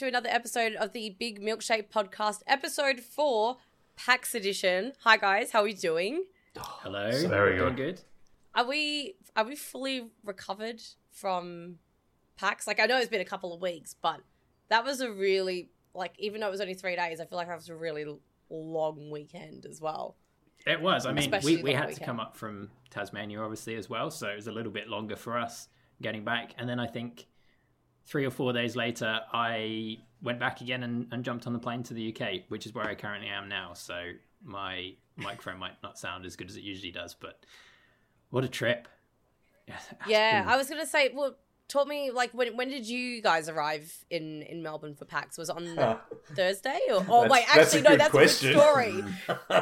welcome to another episode of the Big Milkshake Podcast, episode four, PAX edition. Hi guys, how are we doing? Hello. Very Doing good. good. Are we are we fully recovered from PAX? Like I know it's been a couple of weeks, but that was a really like even though it was only three days, I feel like that was a really long weekend as well. It was. I mean, Especially we, we long had to come up from Tasmania, obviously, as well. So it was a little bit longer for us getting back. And then I think three or four days later, I went back again and, and jumped on the plane to the UK, which is where I currently am now. So my microphone might not sound as good as it usually does, but what a trip. Yeah, it's Yeah, been- I was gonna say, well, taught me like when when did you guys arrive in in Melbourne for PAX? Was it on Huh. Thursday or oh That's- wait, that's actually no, that's question. a good story.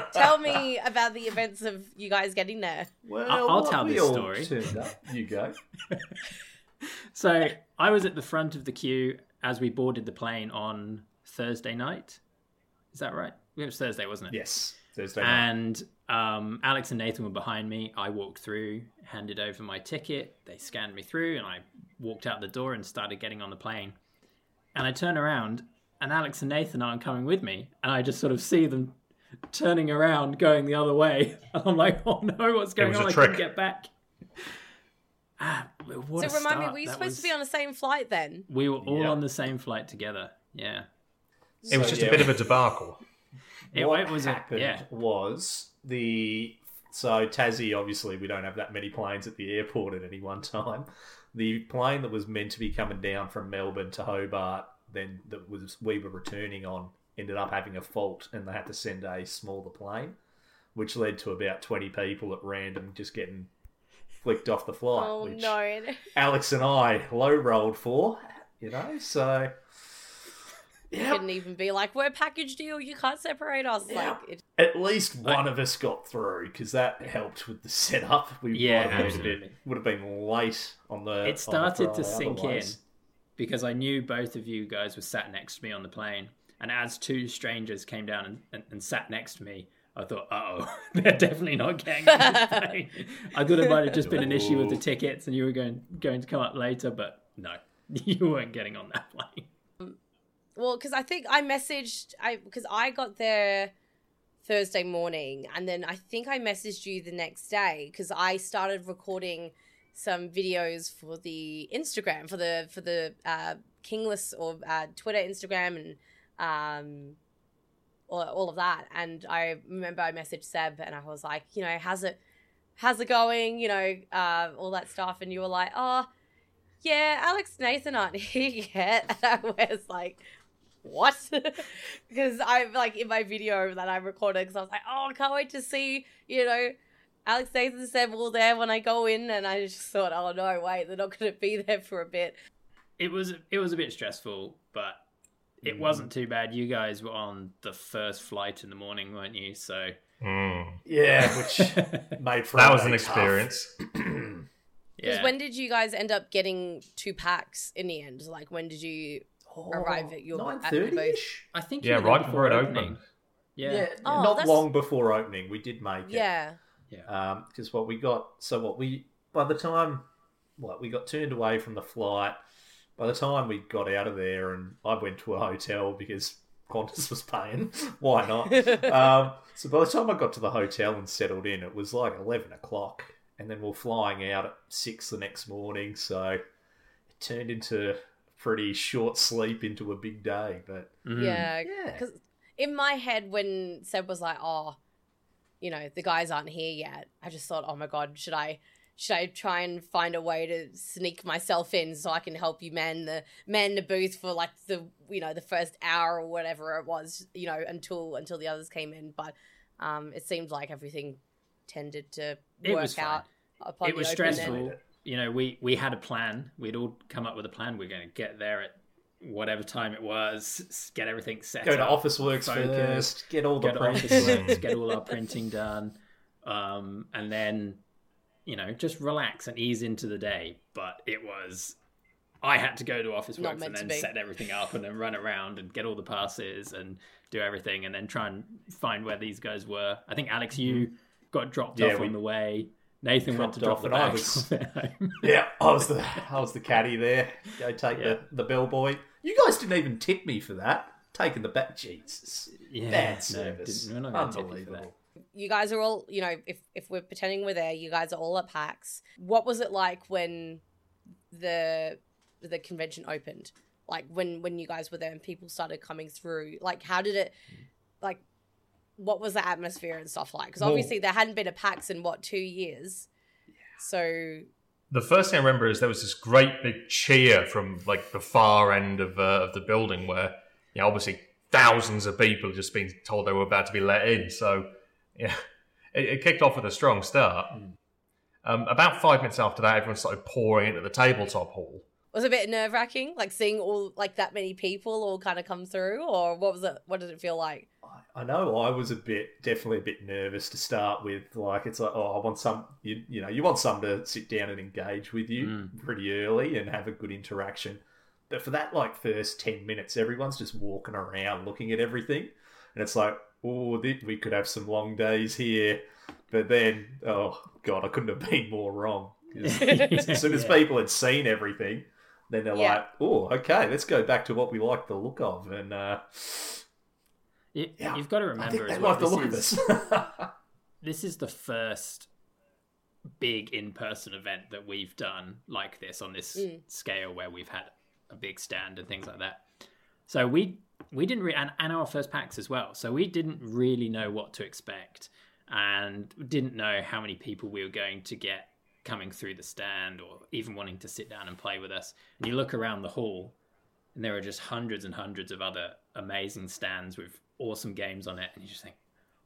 Tell me about the events of you guys getting there. Well, I'll- I'll tell we this all story. turned up. You go. So I was at the front of the queue as we boarded the plane on Thursday night. Is that right? It was Thursday, wasn't it? Yes, Thursday night. And um, Alex and Nathan were behind me. I walked through, handed over my ticket. They scanned me through, and I walked out the door and started getting on the plane. And I turn around, and Alex and Nathan aren't coming with me. And I just sort of see them turning around, going the other way. And I'm like, oh no, what's going on? I couldn't get back. Ah, what a so remind me, were you That supposed was- to be on the same flight then? We were all Yeah. on the same flight together. Yeah. It was just yeah, a bit of a debacle. It, what it was a, happened yeah. was the so Tassie. Obviously, we don't have that many planes at the airport at any one time. The plane that was meant to be coming down from Melbourne to Hobart, then that was we were returning on, ended up having a fault, and they had to send a smaller plane, which led to about twenty people at random just getting flicked off the flight. Oh which no. Alex and I low rolled for, you know. So yeah, Couldn't even be like, we're a package deal, you can't separate us. Yeah. Like it, At least one of us got through because that helped with the setup. We Yeah, might have been a absolutely. bit- would have been late on the. on It the started to Friday sink in because I knew both of you guys were sat next to me on the plane. And as two strangers came down and, and, and sat next to me, I thought, oh, they're definitely not getting on this plane. I thought it might have just been an issue with the tickets and you were going going to come up later, but no, you weren't getting on that plane. well, because I think I messaged I because I got there Thursday morning, and then I think I messaged you the next day because I started recording some videos for the Instagram for the for the uh, Kingless or uh, Twitter, Instagram, and um, all, all of that. And I remember I messaged Seb, and I was like, you know, how's it, how's it going? You know, uh, all that stuff, and you were like, oh. Yeah, Alex Nathan aren't here yet. And I was like, what? because I'm like in my video that I recorded because I was like, oh, I can't wait to see, you know, Alex Nathan said all there when I go in, and I just thought, oh no, wait, they're not going to be there for a bit. It was it was a bit stressful, but it Mm. wasn't too bad. You guys were on the first flight in the morning, weren't you? So Mm. Yeah, which made for That was an day tough. experience. Because yeah. when did you guys end up getting to PAX in the end? Like when did you? Oh, Arrive at your- nine at your booth. thirty-ish. I think Yeah, right there before it opening. opened. Yeah. Yeah, Oh, not that's- long before opening, we did make it. Yeah. Um, because what we got, so what we by the time what we got turned away from the flight, by the time we got out of there, and I went to a hotel because Qantas was paying. Why not? um, so by the time I got to the hotel and settled in, it was like eleven o'clock, and then we're flying out at six the next morning. So it turned into a pretty short sleep into a big day. But Mhm. Yeah. yeah, Because in my head, when Seb was like, "Oh, you know, the guys aren't here yet," I just thought, "Oh my god, should I, should I try and find a way to sneak myself in so I can help you man the man the booth for like the you know the first hour or whatever it was, you know, until until the others came in." But um, it seemed like everything tended to It work was out. Upon it was the opening. stressful. You know, we we had a plan. We'd all come up with a plan. We are going to get there at whatever time it was, get everything set go to up, Officeworks focus, first, get all the get prints. office works, get all our printing done, um, and then you know just relax and ease into the day. But it was. I had to go to Office Not Works and then set everything up and then run around and get all the passes and do everything and then try and find where these guys were. I think Alex, you got dropped Yeah, off we- on the way. Nathan went to drop Dropped the off I bags was- off at home. Yeah, I was the I was the caddy there. Go take Yeah. the the bellboy. You guys didn't even tip me for that. Taking the back, Jesus, Yeah, bad no, service, didn't- we're not gonna tip you for that. unbelievable. You guys are all you know if if we're pretending we're there you guys are all at pax what was it like when the the convention opened? Like when when you guys were there and people started coming through? Like how did it like what was the atmosphere and stuff like? Because Well- obviously there hadn't been a pax in what two years. So The first thing I remember is there was this great big cheer from like the far end of, uh, of the building where, you know, obviously thousands of people just being told they were about to be let in. So, yeah, it, it kicked off with a strong start. Um, about five minutes after that, everyone started pouring into the tabletop hall. was it a bit nerve-wracking like seeing all like that many people all kind of come through or what was it what did it feel like I- I know I was a bit, definitely a bit nervous to start with. Like it's like, oh, I want some, you, you know, you want some to sit down and engage with you Mm. pretty early and have a good interaction. But for that like first ten minutes, everyone's just walking around looking at everything, and it's like, oh, th- we could have some long days here. But then, oh god, I couldn't have been more wrong. as soon as Yeah. people had seen everything, then they're Yeah. like, oh, okay, let's go back to what we like the look of, and uh, You, Yeah, You've got to I remember think as they well. like the look of this, this. is, this is the first big in-person event that we've done like this on this Mm. scale where we've had a big stand and things like that. So we we didn't re- and, and our first PAX as well. So we didn't really know what to expect and didn't know how many people we were going to get coming through the stand or even wanting to sit down and play with us. And you look around the hall and there are just hundreds and hundreds of other amazing stands with awesome games on it and you just think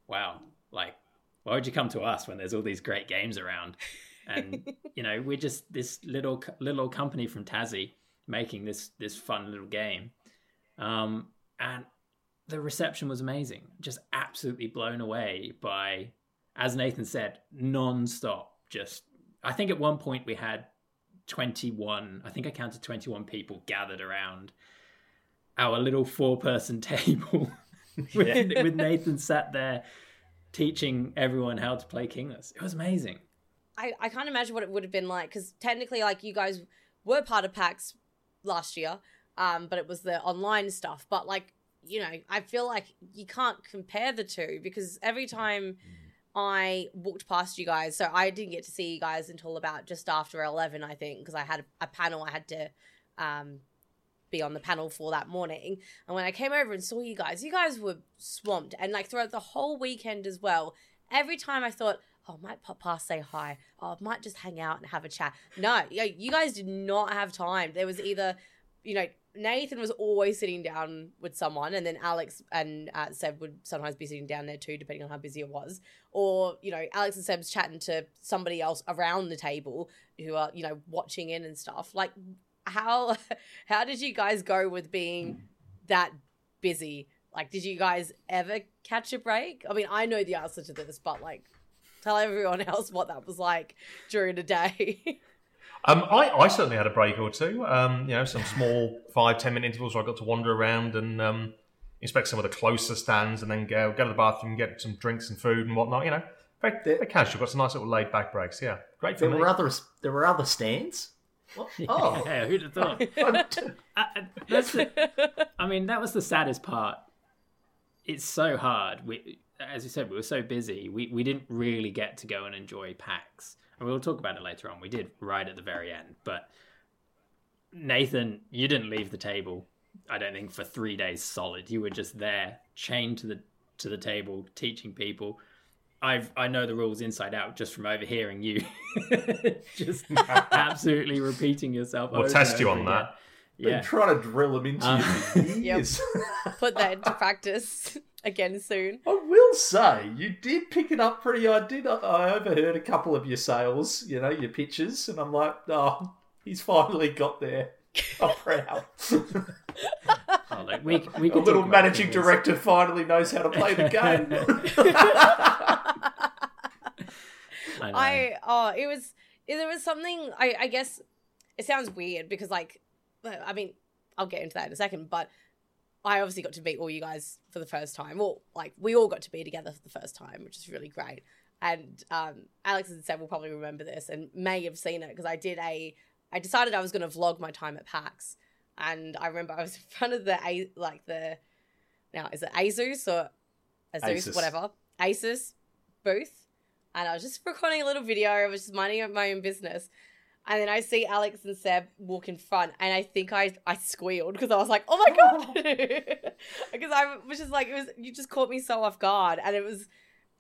wow like why would you come to us when there's all these great games around and you know we're just this little little company from tassie making this this fun little game um and the reception was amazing just absolutely blown away by as nathan said non-stop just i think at one point we had 21 i think i counted 21 people gathered around our little four person table with, with nathan sat there teaching everyone how to play kingless. It was amazing. I, I can't imagine what it would have been like because technically, like you guys were part of PAX last year, um, but it was the online stuff. But like you know, I feel like you can't compare the two because every time I walked past you guys, so I didn't get to see you guys until about just after eleven, I think, because I had a, panel I had to um, be on the panel for that morning. And when I came over and saw you guys, you guys were swamped, and like throughout the whole weekend as well. Every time I thought, oh, might pop past, say hi. Oh, I might just hang out and have a chat. No, you guys did not have time. There was either, you know, Nathan was always sitting down with someone, and then Alex and uh, Seb would sometimes be sitting down there too, depending on how busy it was. Or, you know, Alex and Seb's chatting to somebody else around the table who are, you know, watching in and stuff. Like, how how did you guys go with being that busy? Like, did you guys ever catch a break? I mean, I know the answer to this, but like, tell everyone else what that was like during the day. Um, I, I certainly had a break or two. Um, you know, some small five ten minute intervals where I got to wander around and um, inspect some of the closer stands, and then go go to the bathroom, get some drinks and food and whatnot. You know, very, very casual. Got some nice little laid back breaks. Yeah, great for there me. were other there were other stands. What? Oh, yeah who'd have thought I- I, I- that's the, I mean, that was the saddest part. It's so hard. We, as you said, we were so busy. We we didn't really get to go and enjoy PAX, and we'll talk about it later on. We did right at the very end, but Nathan, you didn't leave the table. I don't think for three days solid. You were just there, chained to the to the table, teaching people. I've I know the rules inside out just from overhearing you, just absolutely repeating yourself. We'll test you on again. that. been Yeah. trying to drill them into Uh, you for years. Put that into practice again soon. I will say, you did pick it up pretty. I did. I overheard a couple of your sales, you know, your pitches, and I'm like, oh, he's finally got there. I'm proud. Oh, look, we, we a could little managing director finally knows how to play the game. I, know. I oh, it was there was something. I I guess it sounds weird because like, I mean, I'll get into that in a second, but. I obviously got to meet all you guys for the first time. Well, like we all got to be together for the first time, which is really great. and um, Alex and Seb will probably remember this and may have seen it because I did a. I decided I was going to vlog my time at PAX, and I remember I was in front of the a like the now is it Asus or Asus, Asus. whatever Asus booth, and I was just recording a little video. I was just minding my own business. And then I see Alex and Seb walk in front, and I think I I squealed because I was like, "Oh my god!" Because I was just like, "It was you just caught me so off guard," and it was.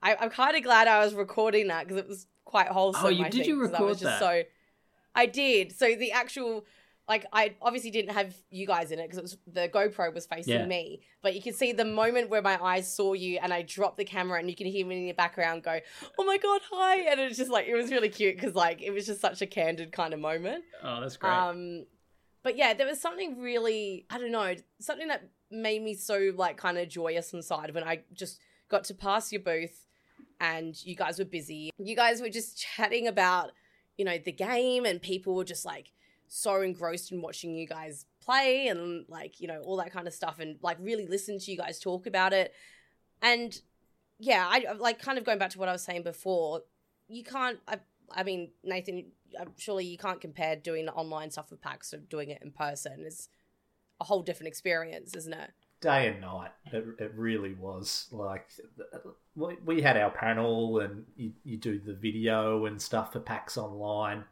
I, I'm kind of glad I was recording that because it was quite wholesome. Oh, you- I did think, you 'cause I was record just that? So, I did. So the actual, like, I obviously didn't have you guys in it because it was the GoPro was facing Yeah. me, but you can see the moment where my eyes saw you and I dropped the camera and you can hear me in the background go, "Oh my god, hi!" And it's just like it was really cute because like it was just such a candid kind of moment. Oh, that's great. Um, but yeah, there was something really, I don't know, something that made me so like kind of joyous inside when I just got to pass your booth and you guys were busy. You guys were just chatting about, you know, the game and people were just like so engrossed in watching you guys play and like, you know, all that kind of stuff and like really listen to you guys talk about it. And yeah, I like kind of going back to what I was saying before, you can't I, I mean, Nathan, surely you can't compare doing the online stuff with PAX to doing it in person. It's a whole different experience, isn't it? day and night. It, it really was like we, had our panel and you, you do the video and stuff for PAX Online,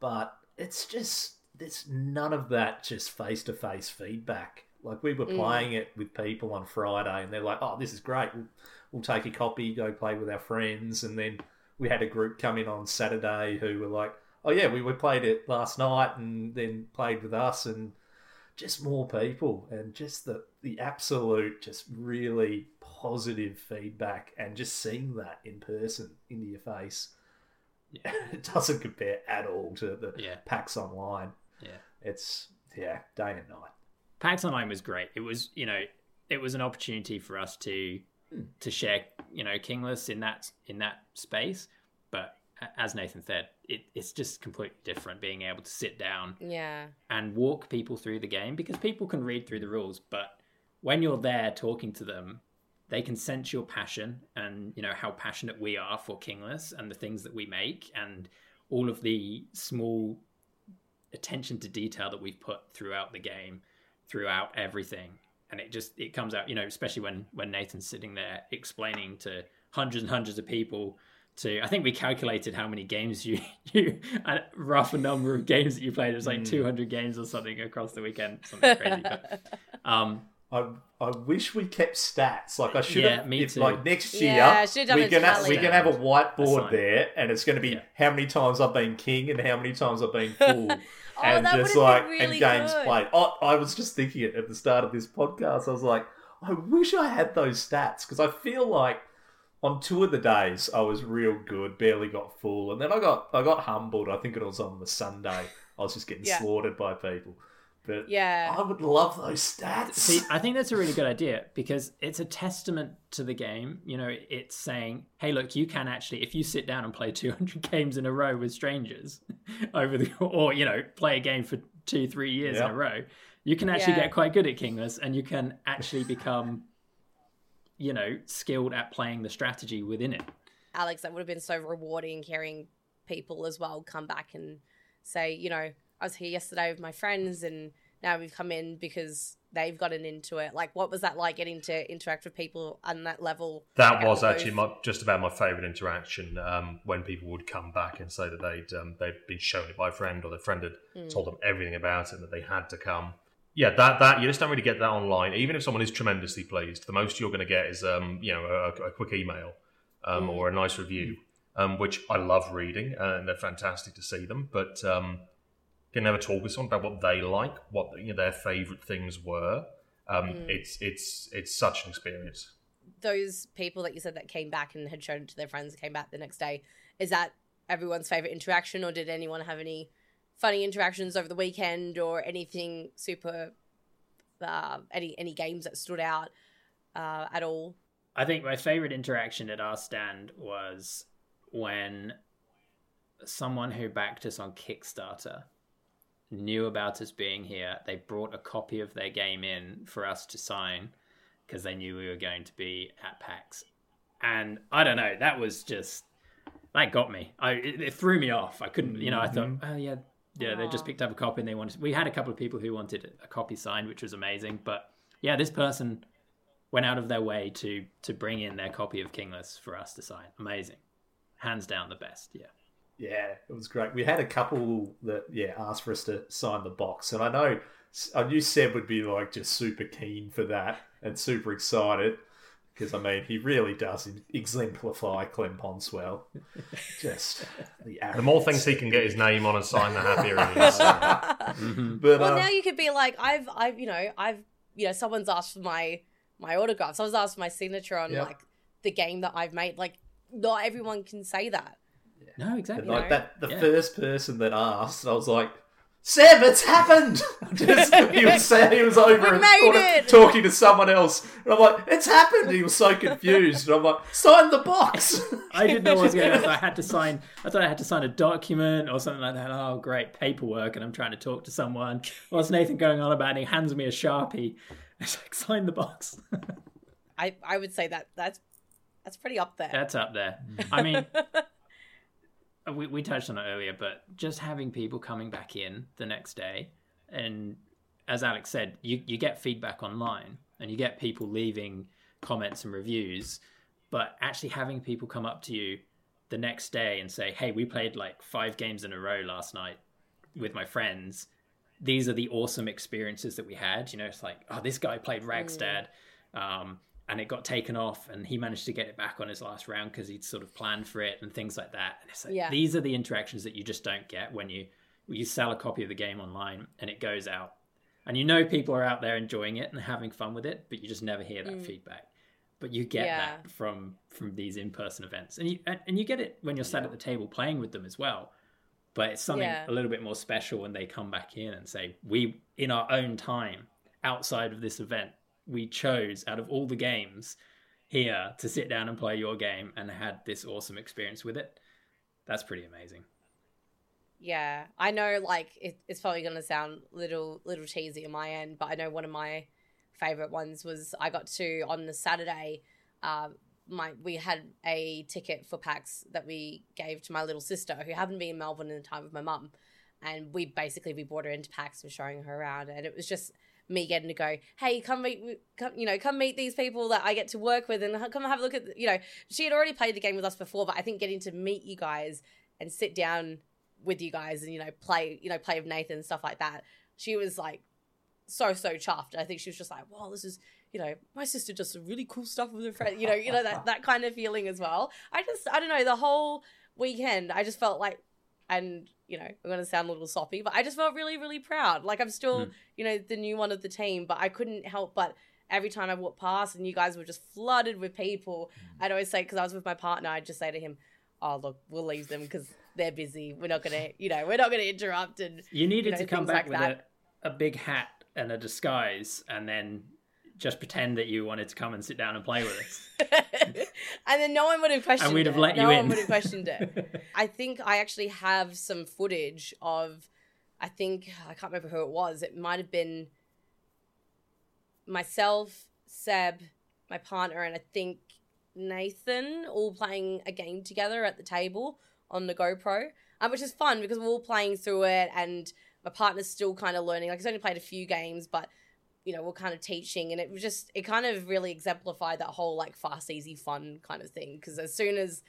but it's just there's none of that just face to face feedback. Like we were Mm. playing it with people on Friday, and they're like, "Oh, this is great. We'll, we'll take a copy, go play with our friends." And then we had a group come in on Saturday who were like, "Oh yeah, we, we played it last night, and then played with us." And just more people and just the the absolute just really positive feedback and just seeing that in person into your face Yeah. it doesn't compare at all to the Yeah. PAX online Yeah. it's yeah day and night PAX Online was great. It was, you know, it was an opportunity for us to Hmm. to share, you know, Kingless in that in that space. But as Nathan said, it, it's just completely different being able to sit down Yeah. and walk people through the game because people can read through the rules, but when you're there talking to them, they can sense your passion and you know how passionate we are for Kingless and the things that we make and all of the small attention to detail that we've put throughout the game, throughout everything. And it just it comes out, you know, especially when when Nathan's sitting there explaining to hundreds and hundreds of people to I think we calculated how many games you you a rough number of games that you played. It was like Mm. 200 games or something across the weekend, something crazy. But, um, I, I wish we kept stats. Like I should Yeah, have. me if, too. Like next year, Yeah, should've done we're a gonna tally. we're gonna have a whiteboard fine. there, and it's gonna be Yeah. how many times I've been king and how many times I've been fool, Oh, and that just like been really and games good. played. Oh, I was just thinking it at the start of this podcast. I was like, I wish I had those stats because I feel like on two of the days I was real good, barely got full, and then I got I got humbled. I think it was on the Sunday. I was just getting Yeah. slaughtered by people. But Yeah. I would love those stats. See, I think that's a really good idea because it's a testament to the game. You know, it's saying, "Hey, look, you can actually, if you sit down and play 200 games in a row with strangers over the, or you know, play a game for two, three years in a row, you can actually Yeah. get quite good at Kingless, and you can actually become, you know, skilled at playing the strategy within it. Alex, that would have been so rewarding hearing people as well come back and say, you know, I was here yesterday with my friends and now we've come in because they've gotten into it. Like, what was that like getting to interact with people on that level? That was actually my, just about my favourite interaction um, when people would come back and say that they'd um, they'd been shown it by a friend or their friend had Mm. told them everything about it and that they had to come. Yeah, that that you just don't really get that online. Even if someone is tremendously pleased, the most you're going to get is um, you know a, a quick email um, Mm. or a nice review, um, which I love reading and they're fantastic to see them. But um, can never talk with someone about what they like, what you know, their favourite things were. Um, Mm. It's it's it's such an experience. Those people that you said that came back and had shown it to their friends and came back the next day, is that everyone's favorite interaction or did anyone have any funny interactions over the weekend or anything super, uh, any, any games that stood out uh, at all? I think my favorite interaction at our stand was when someone who backed us on Kickstarter knew about us being here. They brought a copy of their game in for us to sign because they knew we were going to be at PAX. And I don't know, that was just that got me. I it, it threw me off. I couldn't, you know. I thought, mm-hmm. oh yeah, yeah. They just picked up a copy and they wanted. We had a couple of people who wanted a copy signed, which was amazing. But yeah, this person went out of their way to to bring in their copy of Kingless for us to sign. Amazing, hands down the best. Yeah. Yeah, it was great. We had a couple that yeah asked for us to sign the box, and I know I knew Seb would be like just super keen for that and super excited because I mean he really does exemplify Clem Ponswell. Just the, The more things he can get his name on and sign, the happier he is. hmm But well, uh, now you could be like, I've, I've, you know, I've, you know, someone's asked for my my autograph. Someone's asked for my signature on Yep. like the game that I've made. Like, not everyone can say that. No, exactly. know? like that, the Yeah. first person that asked, I was like. Seb, it's happened. Just, he was saying he was over We and made sort of it! talking to someone else, and I'm like, "It's happened." He was so confused, and I'm like, "Sign the box." I didn't know what was going on. I thought I had to sign. I thought I had to sign a document or something like that. Oh, great paperwork, and I'm trying to talk to someone. What's Nathan going on about? And he hands me a sharpie. It's like sign the box. I, I would say that that's that's pretty up there. That's up there. I mean, we we touched on it earlier, but just having people coming back in the next day, and as Alex said, you you get feedback online, and you get people leaving comments and reviews, but actually having people come up to you the next day and say, "Hey, we played like five games in a row last night with my friends. These are the awesome experiences that we had." You know, it's like, "Oh, this guy played Ragstad." Um, and it got taken off, and he managed to get it back on his last round because he'd sort of planned for it and things like that. And it's like Yeah. these are the interactions that you just don't get when you when you sell a copy of the game online and it goes out, and you know people are out there enjoying it and having fun with it, but you just never hear that mm. feedback. But you get Yeah. that from from these in person events, and you and, and you get it when you're sat at the table playing with them as well. But it's something Yeah. a little bit more special when they come back in and say, "We, in our own time, outside of this event, we chose out of all the games here to sit down and play your game and had this awesome experience with it." That's pretty amazing. Yeah, I know. Like it, it's probably gonna sound little little cheesy on my end, but I know one of my favorite ones was I got to on the Saturday. Um, my we had a ticket for PAX that we gave to my little sister who happened to be in Melbourne in the time with my mum, and we basically we brought her into PAX and showing her around, and it was just me getting to go, hey, come meet, come, you know, come meet these people that I get to work with, and come have a look at, you know, she had already played the game with us before, but I think getting to meet you guys and sit down with you guys and you know play you know play with Nathan and stuff like that. She was like so so chuffed. I think she was just like, "Wow, this is you know my sister does some really cool stuff with her friend." You know, you know that that kind of feeling as well. I just I don't know the whole weekend. I just felt like, and you know I'm gonna sound a little soppy, but I just felt really really proud. Like I'm still Mm. you know the new one of the team, but I couldn't help but. Every time I walked past and you guys were just flooded with people, I'd always say, because I was with my partner, I'd just say to him, oh look we'll leave them because they're busy we're not gonna you know we're not gonna interrupt and You needed know, to come back like with a, a big hat and a disguise, and then just pretend that you wanted to come and sit down and play with us. and then no one would have questioned and we'd have it. let no you one would have questioned it i think i actually have some footage of i think i can't remember who it was it might have been myself seb my partner and i think nathan all playing a game together at the table on the gopro um, which is fun because we're all playing through it and my partner's still kind of learning like he's only played a few games but you know, we're kind of teaching, and it was just it kind of really exemplified that whole like fast, easy, fun kind of thing. Because as soon as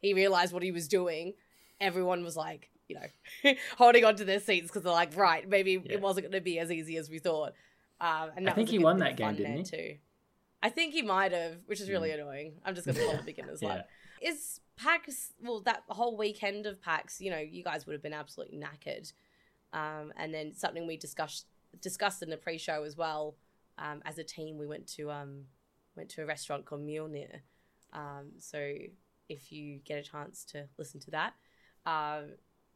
he realized what he was doing, everyone was like, you know, holding onto their seats because they're like, right, maybe Yeah. it wasn't going to be as easy as we thought. Um, and I think he won that game, didn't there Too. I think he might have, which is really Mm. annoying. I'm just going to call it beginner's luck. Yeah. Is PAX well that whole weekend of PAX? You know, you guys would have been absolutely knackered. Um, and then something we discussed discussed in the pre-show as well. Um, as a team, we went to um, went to a restaurant called Mjolnir. Um, so if you get a chance to listen to that, um,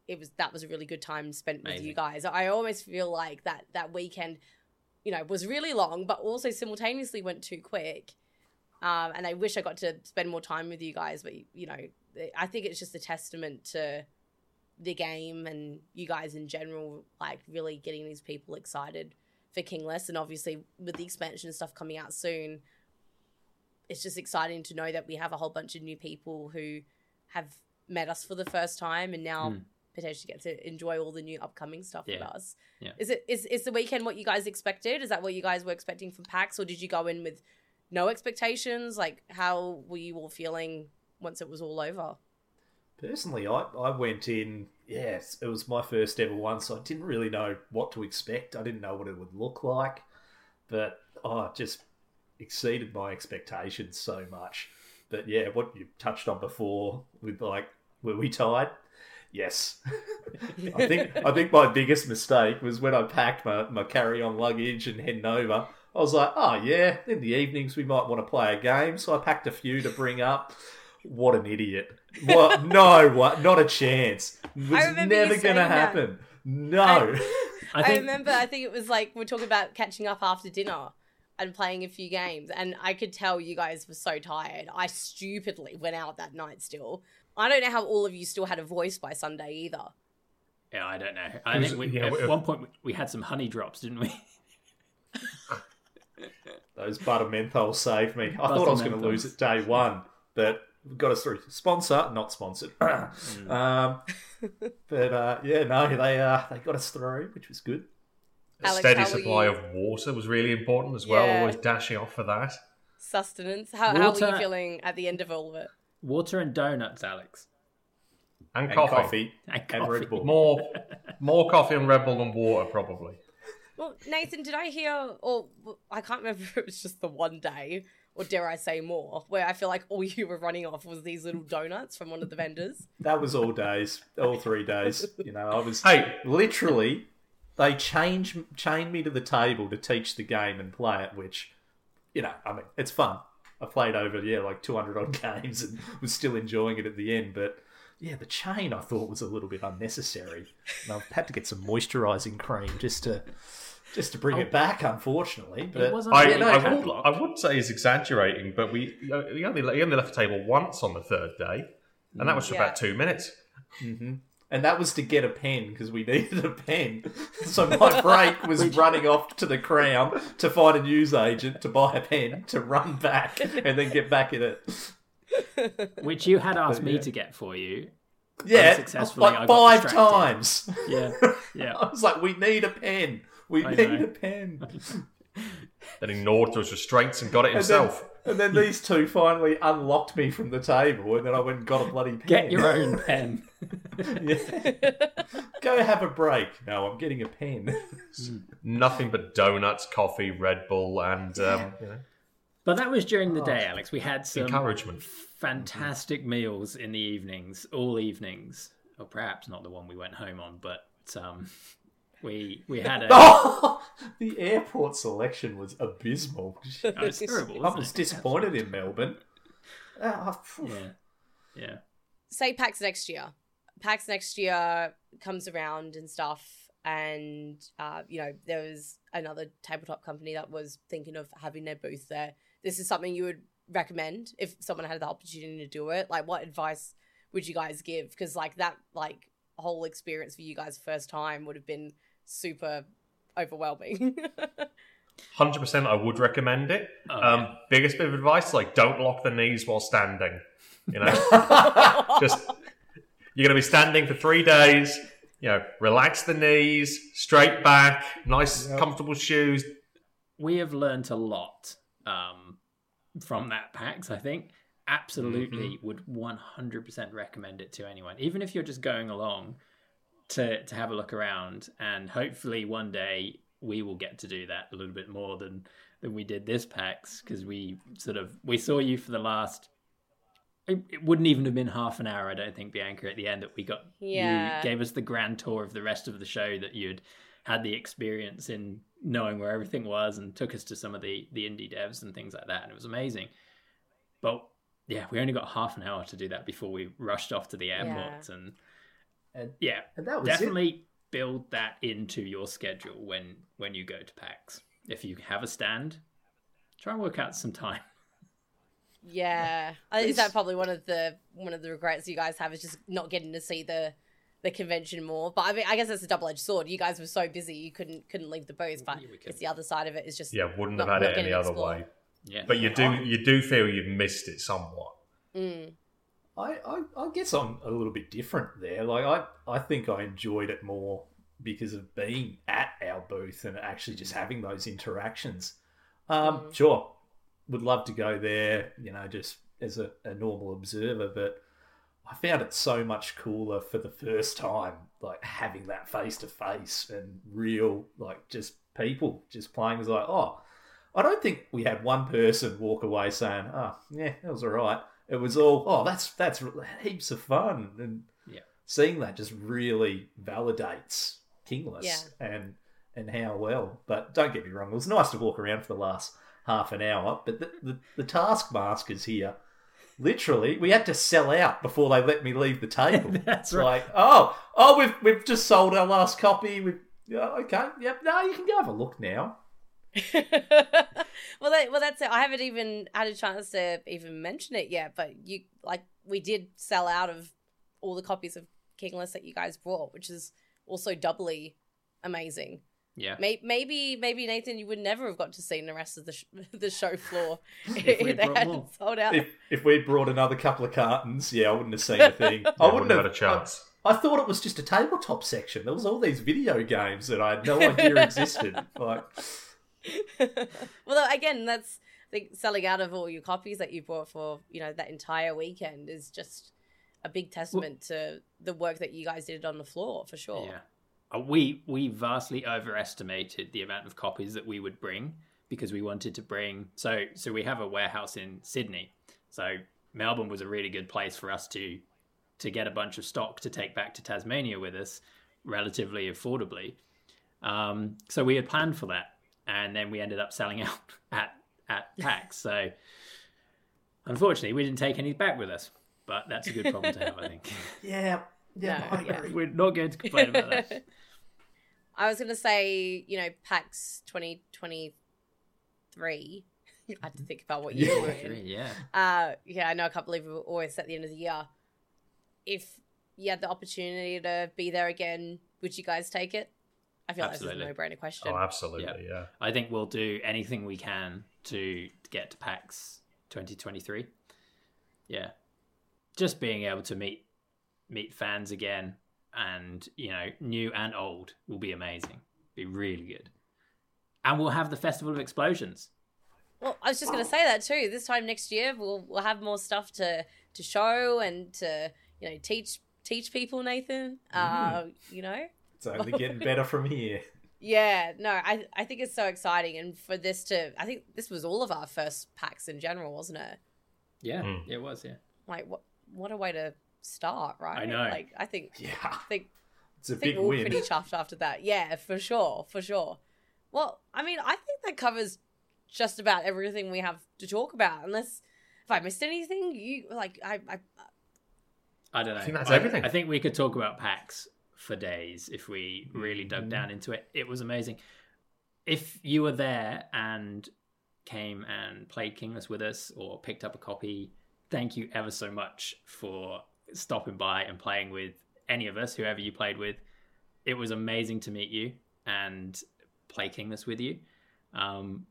it was that was a really good time spent with you guys. I almost feel like that that weekend, you know, was really long, but also simultaneously went too quick. Um, and I wish I got to spend more time with you guys, but you know, I think it's just a testament to the game and you guys in general, like really getting these people excited for Kingless, and obviously with the expansion stuff coming out soon, it's just exciting to know that we have a whole bunch of new people who have met us for the first time and now Hmm. potentially get to enjoy all the new upcoming stuff with us. Yeah. Is it is is the weekend what you guys expected? Is that what you guys were expecting from PAX or did you go in with no expectations? Like how were you all feeling once it was all over? Personally, I, I went in, yes, it was my first ever one, so I didn't really know what to expect. I didn't know what it would look like, but oh, it just exceeded my expectations so much. But yeah, what you touched on before with like, were we tied? Yes. I think I think my biggest mistake was when I packed my, my carry on luggage and heading over. I was like, oh yeah, in the evenings we might want to play a game, so I packed a few to bring up. What an idiot! What? no, what? Not a chance. It was never going to that. happen. No. I I, think remember I think it was like we're talking about catching up after dinner and playing a few games and I could tell you guys were so tired. I stupidly went out that night still. I don't know how all of you still had a voice by Sunday either. yeah, I don't know. I was- think we, yeah, at we- one point we- we had some honey drops, didn't we? Those butter menthol saved me. I Butter thought I was going to lose it day one, but got us through. Sponsor, not sponsored. um, but uh, yeah, no, they uh, they got us through, which was good. A Alex, steady supply of water was really important as well. Yeah. Always dashing off for that. Sustenance. How, how were you feeling at the end of all of it? Water and donuts, Alex. And, And coffee. coffee, And and coffee. Red Bull. More, more coffee and Red Bull than water, probably. Well, Nathan, did I hear, or I can't remember if it was just the one day, or dare I say more, where I feel like all you were running off was these little donuts from one of the vendors. That was all days, all three days. You know, I was Hey, literally they changed chained me to the table to teach the game and play it, which you know, I mean, it's fun. I played over yeah like two hundred odd games and was still enjoying it at the end, but yeah, the chain I thought was a little bit unnecessary, and I've had to get some moisturising cream just to just to bring oh. it back. Unfortunately, but It wasn't I, really no, I, a would, padlock. I would say he's exaggerating, but we, we, only, we only left the table once on the third day, and that was for mm, Yeah. about two minutes. Mm-hmm. And that was to get a pen because we needed a pen. So my break was running off to the crown to find a newsagent to buy a pen to run back and then get back in it. Which you had asked me yeah. to get for you. Yeah, Unsuccessfully, I like got five distracted. times. Yeah, yeah. I was like, we need a pen. We I need know. a pen. Then ignored those restraints and got it And then, himself. and then these two finally unlocked me from the table, and then I went and got a bloody pen. Get your own pen. Yeah. Go have a break. No, I'm getting a pen. Nothing but donuts, coffee, Red Bull, and um, you know, But that was during the Oh. day, Alex. We had some encouragement. fantastic meals in the evenings, all evenings. Or perhaps not the one we went home on, but um, we we had a. Oh, the airport selection was abysmal. It's terrible, I wasn't was it? disappointed in Melbourne. Ah. Yeah, yeah. say PAX next year. PAX next year comes around and stuff, and uh, you know there was another tabletop company that was thinking of having their booth there. This is something you would recommend if someone had the opportunity to do it. Like, what advice would you guys give? Because like that, like whole experience for you guys first time would have been super overwhelming. Hundred percent, I would recommend it. Oh, um, yeah. Biggest bit of advice: like don't lock the knees while standing. You know, just you're going to be standing for three days. You know, relax the knees, straight back, nice, Yep. comfortable shoes. we have learnt a lot um, from that PAX. I think absolutely would one hundred percent recommend it to anyone, even if you're just going along to to have a look around. And hopefully, one day we will get to do that a little bit more than than we did this PAX because we sort of we saw you for the last. It it wouldn't even have been half an hour, I don't think, Bianca, at the end that we got. Yeah. You gave us the grand tour of the rest of the show that you'd had the experience in knowing where everything was and took us to some of the the indie devs and things like that and it was amazing but yeah we only got half an hour to do that before we rushed off to the airport and And, yeah and that was definitely build that into your schedule when when you go to pax if you have a stand try and work out some time Yeah, I think is It's- that probably one of the one of the regrets you guys have is just not getting to see the the convention more. But I mean, I guess that's a double edged sword. You guys were so busy you couldn't couldn't leave the booth. But Yeah, it's the other side of it is just Yeah, wouldn't Not- have had it any other explored. way. yeah But you do, you do feel you've missed it somewhat. Mm. I, I, I guess I'm a little bit different there. Like I, I think I enjoyed it more because of being at our booth and actually just having those interactions. Um, Mm. Sure, would love to go there, you know, just as a, a normal observer, but I found it so much cooler for the first time, like having that face to face and real, like just people just playing. It was like, oh, I don't think we had one person walk away saying, oh, yeah, that was all right. It was all, oh, that's that's heaps of fun, and Yeah. seeing that just really validates Kingless Yeah. and and how well. But don't get me wrong, it was nice to walk around for the last half an hour. But the the, the taskmasters here, literally, we had to sell out before they let me leave the table. That's right. like, oh, oh, we've we've just sold our last copy. We've yeah, okay, yep. No, you can go have a look now. well, that, well, that's it. I haven't even had a chance to even mention it yet, but you like we did sell out of all the copies of Kingless that you guys brought, which is also doubly amazing. Yeah. Maybe, maybe Nathan, you would never have got to see the rest of the sh- the show floor If we'd they brought hadn't more. sold out. If if we'd brought another couple of cartons, yeah, I wouldn't have seen a thing. I wouldn't have had a chance. I, I thought it was just a tabletop section. There was all these video games that I had no idea existed. Like, well, again, that's I think selling out of all your copies that you bought for you know that entire weekend is just a big testament to the work that you guys did on the floor for sure. Yeah. Uh, we we vastly overestimated the amount of copies that we would bring because we wanted to bring so so we have a warehouse in Sydney. So Melbourne was a really good place for us to to get a bunch of stock to take back to Tasmania with us relatively affordably. Um, so we had planned for that and then we ended up selling out at at PAX. So unfortunately we didn't take any back with us. But that's a good problem to have, I think. yeah, yeah, No, yeah. We're not going to complain about that. I was gonna say, you know, PAX twenty twenty three. I had to think about what year we're in. Yeah. Uh, yeah, I know. I can't believe we're always at the end of the year. If you had the opportunity to be there again, would you guys take it? I feel like Absolutely. this is a no-brainer question. Oh, absolutely, yeah. I think we'll do anything we can to get to PAX 2023. Yeah. Just being able to meet meet fans again and, you know, new and old will be amazing. Be really good. And we'll have the Festival of Explosions. Well, I was just gonna say that too. This time next year, we'll we'll have more stuff to to show and to you know teach teach people. Nathan, uh, you know, It's only getting better from here. yeah. No, I I think it's so exciting, and for this to, I think this was all of our first PAX in general, wasn't it? Yeah, Mm. it was, yeah. Like what what a way to start, right? I know. Like I think Yeah, I think it's a I think big we're win. pretty chuffed after that. Yeah, for sure, for sure. Well, I mean, I think that covers just about everything we have to talk about. Unless if I missed anything, you like I, I I don't know. I think that's everything. I think we could talk about PAX for days if we really dug down into it. It was amazing. If you were there and came and played Kingless with us or picked up a copy, thank you ever so much for stopping by and playing with any of us, whoever you played with. It was amazing to meet you and play Kingless with you. Um,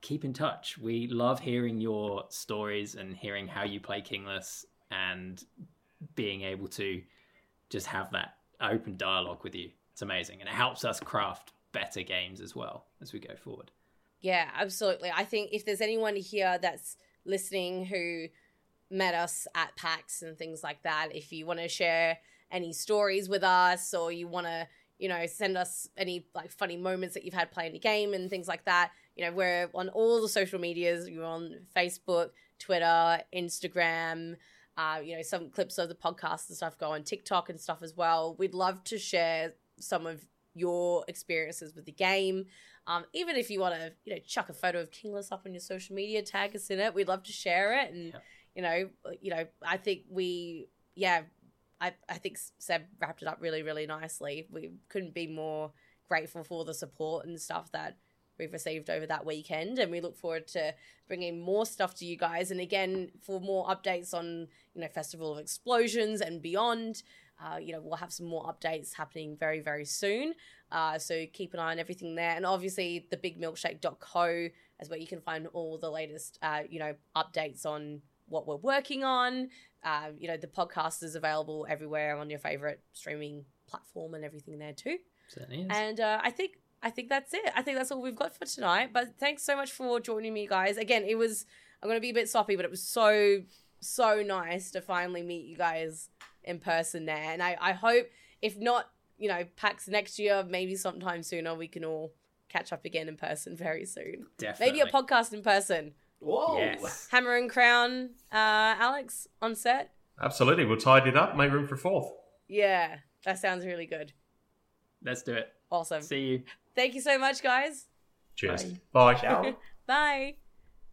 keep in touch. We love hearing your stories and hearing how you play Kingless and being able to just have that open dialogue with you. It's amazing. And it helps us craft better games as well as we go forward. Yeah, absolutely. I think if there's anyone here that's listening who met us at PAX and things like that, if you want to share any stories with us or you want to, you know, send us any like funny moments that you've had playing the game and things like that, you know, we're on all the social medias. You're on Facebook, Twitter, Instagram. Uh, you know, some clips of the podcast and stuff go on TikTok and stuff as well. We'd love to share some of your experiences with the game. Um, even if you want to, you know, chuck a photo of Kingless up on your social media, tag us in it. We'd love to share it, and Yeah. you know, you know, I think we, yeah, I, I think Seb wrapped it up really, really nicely. We couldn't be more grateful for the support and stuff that we've received over that weekend, and we look forward to bringing more stuff to you guys. And again, for more updates on, you know, Festival of Explosions and beyond. Uh, you know, we'll have some more updates happening very, very soon. Uh, so keep an eye on everything there. And obviously, the bigmilkshake.co is where you can find all the latest, uh, you know, updates on what we're working on. Um, you know, the podcast is available everywhere on your favorite streaming platform and everything there too. Certainly is. And uh, I think I think that's it. I think that's all we've got for tonight. But thanks so much for joining me, guys. Again, it was I'm gonna be a bit sloppy, but it was so so nice to finally meet you guys in person there. And I, I hope if not, you know, PAX next year, maybe sometime sooner, we can all catch up again in person very soon. Definitely. Maybe a podcast in person. Whoa! Yes. Hammer and Crown, uh, Alex on set. Absolutely. We'll tidy it up, make room for fourth. Yeah, that sounds really good. Let's do it. Awesome. See you. Thank you so much, guys. Cheers. Bye. Bye. Ciao. Bye.